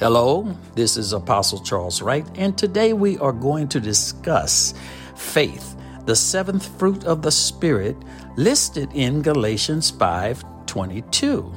Hello, this is Apostle Charles Wright, and today we are going to discuss faith, the seventh fruit of the Spirit, listed in Galatians 5 22.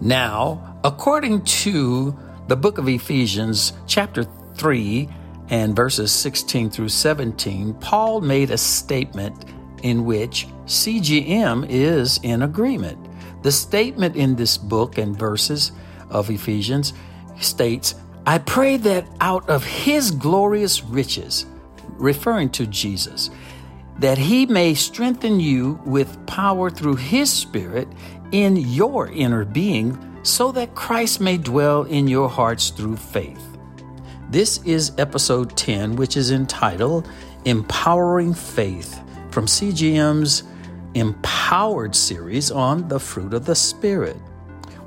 Now, according to the book of Ephesians, chapter 3, and verses 16 through 17, Paul made a statement in which CGM is in agreement. The statement in this book and verses of Ephesians states, I pray that out of his glorious riches, referring to Jesus, that he may strengthen you with power through his Spirit in your inner being, so that Christ may dwell in your hearts through faith. This is episode 10, which is entitled Empowering Faith from CGM's Empowered series on the fruit of the Spirit.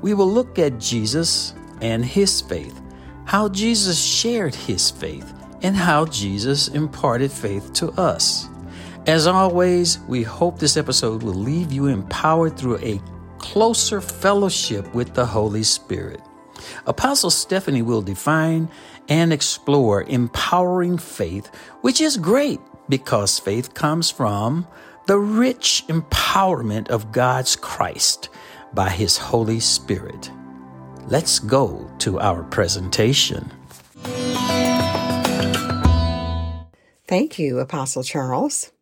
We will look at Jesus and his faith, how Jesus shared his faith, and how Jesus imparted faith to us. As always, we hope this episode will leave you empowered through a closer fellowship with the Holy Spirit. Apostle Stephanie will define and explore empowering faith, which is great because faith comes from the rich empowerment of God's Christ by His Holy Spirit. Let's go to our presentation. Thank you, Apostle Charles.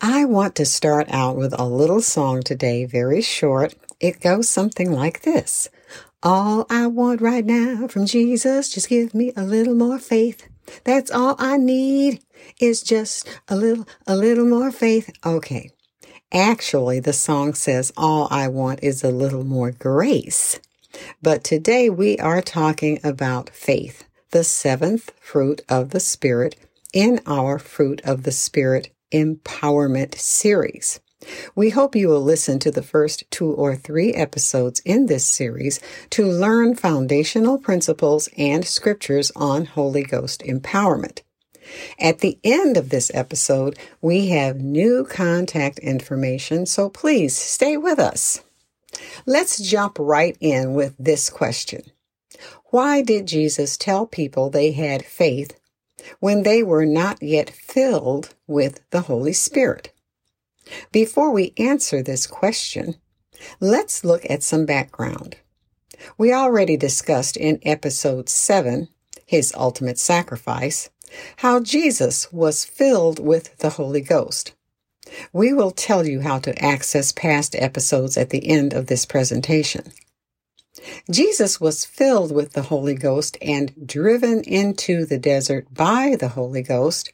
I want to start out with a little song today, very short. It goes something like this All I want right now from Jesus, just give me a little more faith. That's all I need is just a little, a little more faith. Okay. Actually, the song says, All I want is a little more grace. But today we are talking about faith, the seventh fruit of the Spirit in our Fruit of the Spirit Empowerment series. We hope you will listen to the first two or three episodes in this series to learn foundational principles and scriptures on Holy Ghost empowerment. At the end of this episode, we have new contact information, so please stay with us. Let's jump right in with this question. Why did Jesus tell people they had faith when they were not yet filled with the Holy Spirit? Before we answer this question, let's look at some background. We already discussed in episode 7, His Ultimate Sacrifice, how Jesus was filled with the Holy Ghost. We will tell you how to access past episodes at the end of this presentation. Jesus was filled with the Holy Ghost and driven into the desert by the Holy Ghost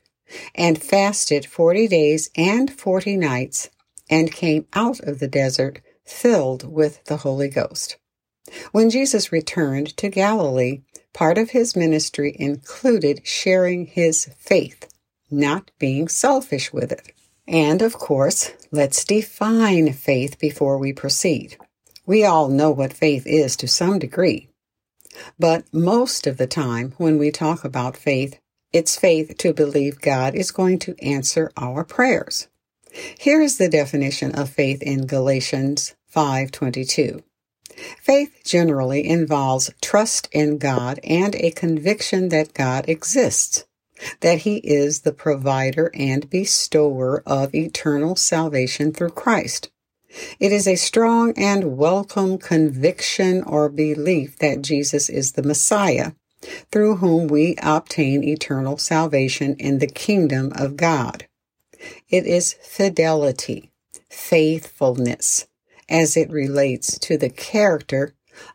and fasted 40 days and 40 nights and came out of the desert filled with the Holy Ghost. When Jesus returned to Galilee, part of his ministry included sharing his faith, not being selfish with it. And of course, let's define faith before we proceed. We all know what faith is to some degree. But most of the time, when we talk about faith, it's faith to believe God is going to answer our prayers. Here is the definition of faith in Galatians 5:22. Faith generally involves trust in God and a conviction that God exists that he is the provider and bestower of eternal salvation through Christ. It is a strong and welcome conviction or belief that Jesus is the Messiah, through whom we obtain eternal salvation in the kingdom of God. It is fidelity, faithfulness, as it relates to the character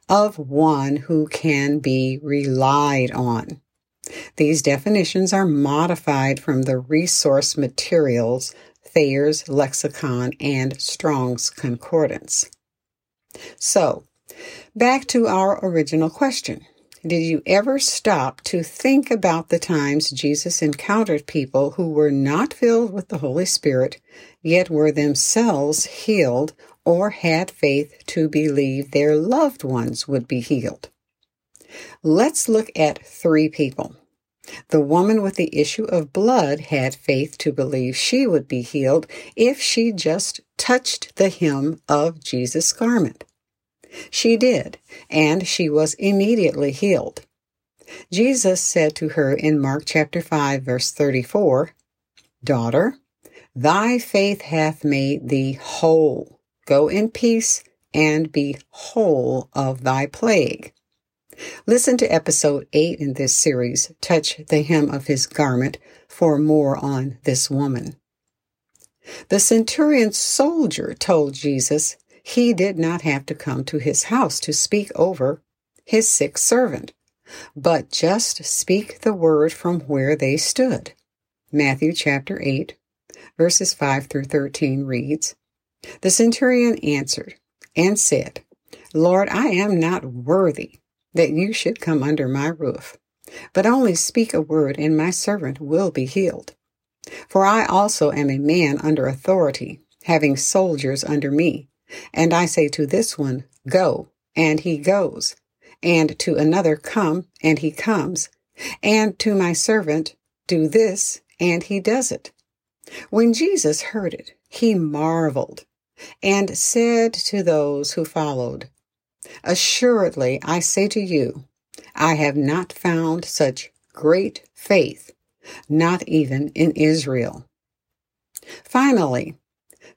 of one who can be relied on. These definitions are modified from the resource materials Thayer's Lexicon and Strong's Concordance. So, back to our original question. Did you ever stop to think about the times Jesus encountered people who were not filled with the Holy Spirit, yet were themselves healed or had faith to believe their loved ones would be healed? Let's look at three people. The woman with the issue of blood had faith to believe she would be healed if she just touched the hem of Jesus' garment. She did, and she was immediately healed. Jesus said to her in Mark chapter 5 verse 34, Daughter, thy faith hath made thee whole. Go in peace and be whole of thy plague. Listen to episode 8 in this series, Touch the Hem of His Garment, for more on this woman. The centurion soldier told Jesus he did not have to come to his house to speak over his sick servant, but just speak the word from where they stood. Matthew chapter 8, verses 5 through 13 reads The centurion answered and said, Lord, I am not worthy that you should come under my roof, but only speak a word, and my servant will be healed. For I also am a man under authority, having soldiers under me. And I say to this one, Go, and he goes, and to another, Come, and he comes, and to my servant, Do this, and he does it. When Jesus heard it, he marveled, and said to those who followed, Assuredly, I say to you, I have not found such great faith not even in Israel. Finally,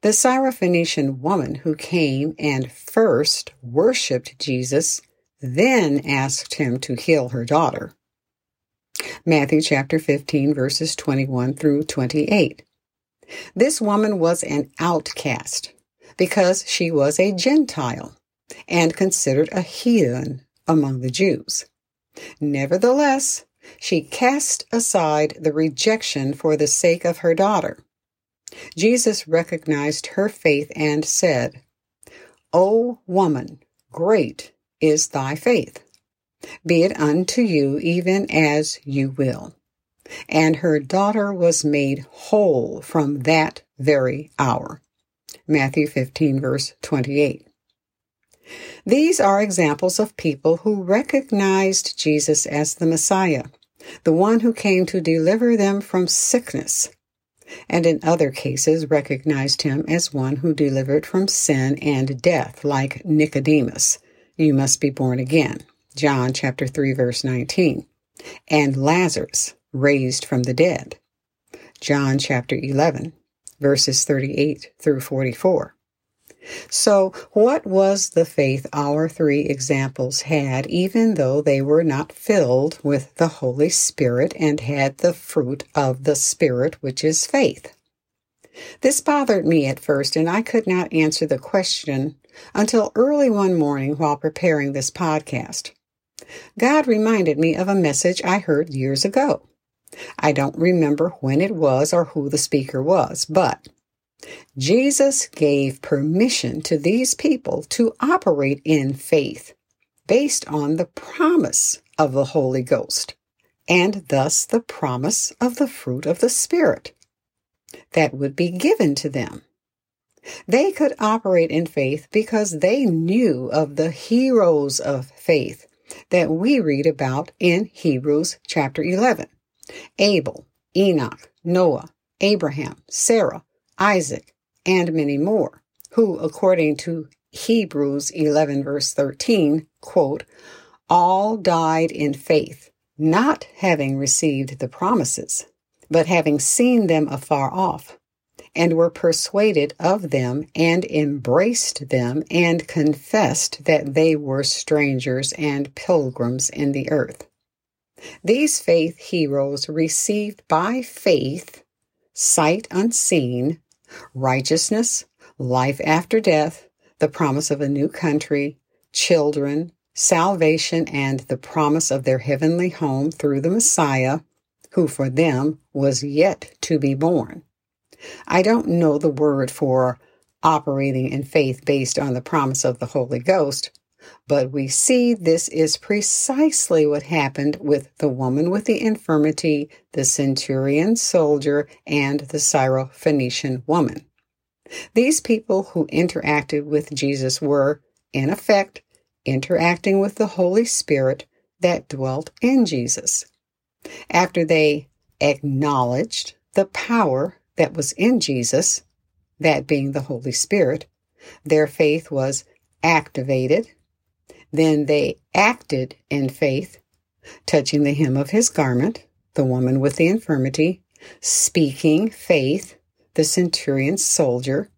the Syrophoenician woman who came and first worshiped Jesus, then asked him to heal her daughter. Matthew chapter 15, verses 21 through 28. This woman was an outcast because she was a Gentile and considered a heathen among the Jews. Nevertheless, she cast aside the rejection for the sake of her daughter. Jesus recognized her faith and said, O woman, great is thy faith. Be it unto you even as you will. And her daughter was made whole from that very hour. Matthew 15, verse 28. These are examples of people who recognized Jesus as the Messiah, the one who came to deliver them from sickness, and in other cases recognized him as one who delivered from sin and death, like Nicodemus. You must be born again. John chapter 3 verse 19. And Lazarus raised from the dead. John chapter 11 verses 38 through 44. So, what was the faith our three examples had, even though they were not filled with the Holy Spirit and had the fruit of the Spirit, which is faith? This bothered me at first, and I could not answer the question until early one morning while preparing this podcast. God reminded me of a message I heard years ago. I don't remember when it was or who the speaker was, but Jesus gave permission to these people to operate in faith based on the promise of the Holy Ghost and thus the promise of the fruit of the Spirit that would be given to them. They could operate in faith because they knew of the heroes of faith that we read about in Hebrews chapter 11 Abel, Enoch, Noah, Abraham, Sarah, Isaac, and many more, who, according to Hebrews 11, verse 13, quote, all died in faith, not having received the promises, but having seen them afar off, and were persuaded of them, and embraced them, and confessed that they were strangers and pilgrims in the earth. These faith heroes received by faith, sight unseen, righteousness, life after death, the promise of a new country, children, salvation, and the promise of their heavenly home through the Messiah, who for them was yet to be born. I don't know the word for operating in faith based on the promise of the Holy Ghost, but we see this is precisely what happened with the woman with the infirmity, the centurion soldier, and the Syrophoenician woman. These people who interacted with Jesus were, in effect, interacting with the Holy Spirit that dwelt in Jesus. After they acknowledged the power that was in Jesus, that being the Holy Spirit, their faith was activated then they acted in faith, touching the hem of his garment, the woman with the infirmity, speaking faith, the centurion's soldier,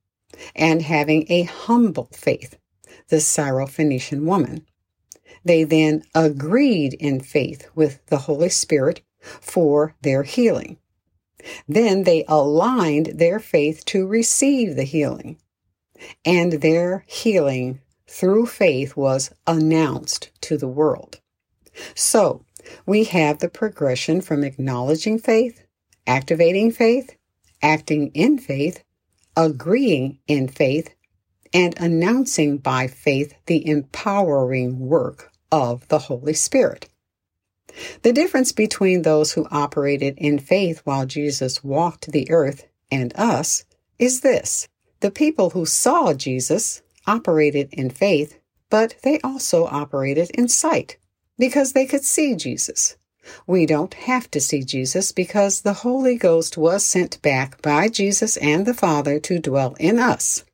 and having a humble faith, the Syrophoenician woman. They then agreed in faith with the Holy Spirit for their healing. Then they aligned their faith to receive the healing. And their healing through faith was announced to the world. So we have the progression from acknowledging faith, activating faith, acting in faith, agreeing in faith, and announcing by faith the empowering work of the Holy Spirit. The difference between those who operated in faith while Jesus walked the earth and us is this. The people who saw Jesus operated in faith, but they also operated in sight because they could see Jesus. We don't have to see Jesus because the Holy Ghost was sent back by Jesus and the Father to dwell in us.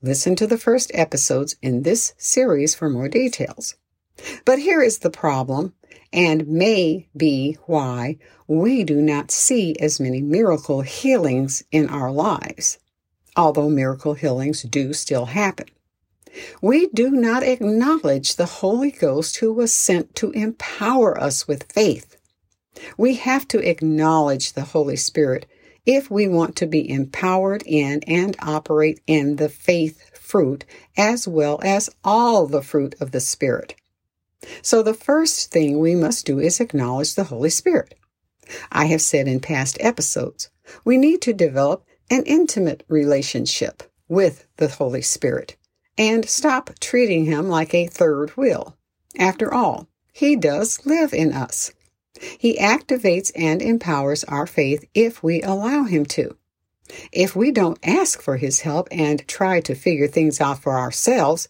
Listen to the first episodes in this series for more details. But here is the problem, and may be why we do not see as many miracle healings in our lives, although miracle healings do still happen. We do not acknowledge the Holy Ghost who was sent to empower us with faith. We have to acknowledge the Holy Spirit if we want to be empowered in and operate in the faith fruit as well as all the fruit of the Spirit. So the first thing we must do is acknowledge the Holy Spirit. I have said in past episodes, we need to develop an intimate relationship with the Holy Spirit and stop treating him like a third wheel. After all, he does live in us. He activates and empowers our faith if we allow him to. If we don't ask for his help and try to figure things out for ourselves,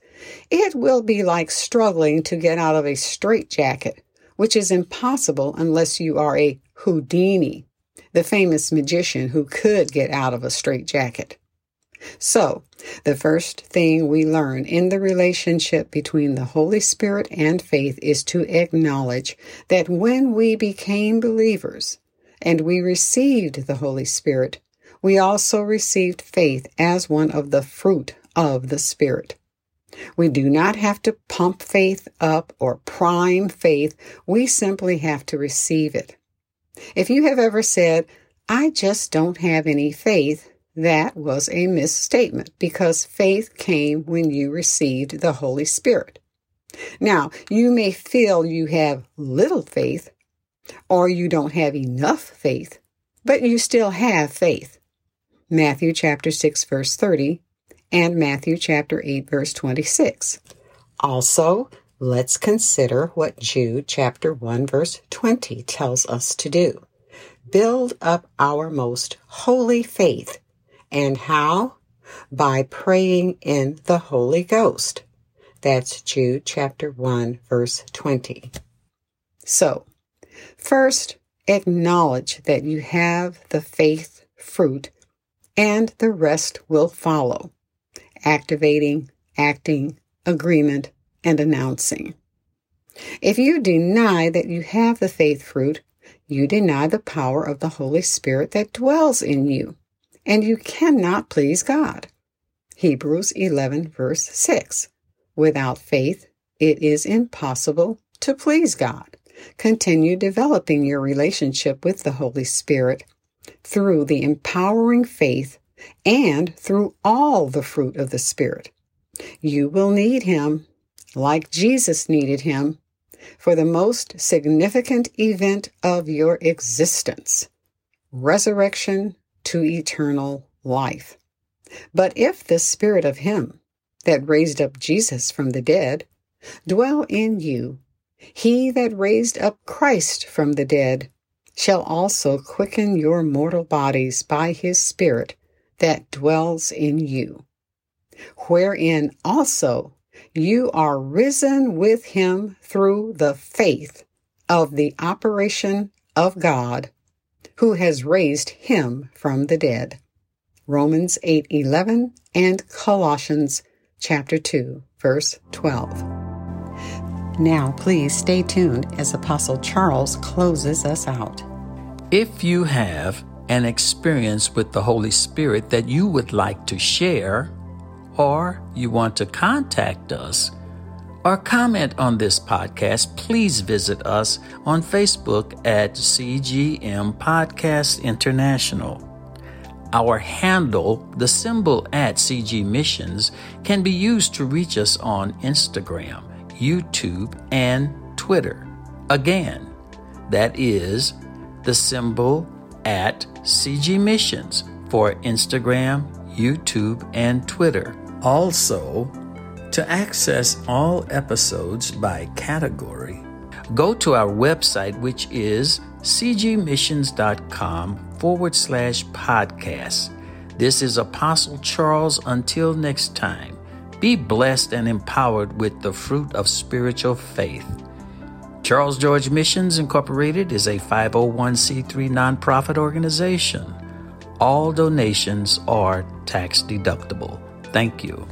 it will be like struggling to get out of a straitjacket, which is impossible unless you are a Houdini, the famous magician who could get out of a straitjacket. So, the first thing we learn in the relationship between the Holy Spirit and faith is to acknowledge that when we became believers and we received the Holy Spirit, we also received faith as one of the fruit of the Spirit. We do not have to pump faith up or prime faith. We simply have to receive it. If you have ever said, I just don't have any faith, that was a misstatement because faith came when you received the Holy Spirit. Now, you may feel you have little faith or you don't have enough faith, but you still have faith. Matthew chapter 6 verse 30 and Matthew chapter 8 verse 26. Also, let's consider what Jude chapter 1 verse 20 tells us to do. Build up our most holy faith and how? By praying in the Holy Ghost. That's Jude chapter 1, verse 20. So, first, acknowledge that you have the faith fruit, and the rest will follow activating, acting, agreement, and announcing. If you deny that you have the faith fruit, you deny the power of the Holy Spirit that dwells in you and you cannot please God. Hebrews 11, verse 6. Without faith, it is impossible to please God. Continue developing your relationship with the Holy Spirit through the empowering faith and through all the fruit of the Spirit. You will need Him, like Jesus needed Him, for the most significant event of your existence resurrection to eternal life. But if the Spirit of Him that raised up Jesus from the dead dwell in you, he that raised up Christ from the dead shall also quicken your mortal bodies by his Spirit that dwells in you, wherein also you are risen with him through the faith of the operation of God who has raised him from the dead. Romans 8:11 and Colossians chapter 2 verse 12. Now, please stay tuned as Apostle Charles closes us out. If you have an experience with the Holy Spirit that you would like to share, or you want to contact us, or comment on this podcast, please visit us on Facebook at CGM Podcast International. Our handle, the symbol at CG Missions, can be used to reach us on Instagram, YouTube, and Twitter. Again, that is the symbol at CG Missions for Instagram, YouTube, and Twitter. Also, to access all episodes by category, go to our website, which is cgmissions.com forward slash podcast. This is Apostle Charles. Until next time, be blessed and empowered with the fruit of spiritual faith. Charles George Missions Incorporated is a 501c3 nonprofit organization. All donations are tax deductible. Thank you.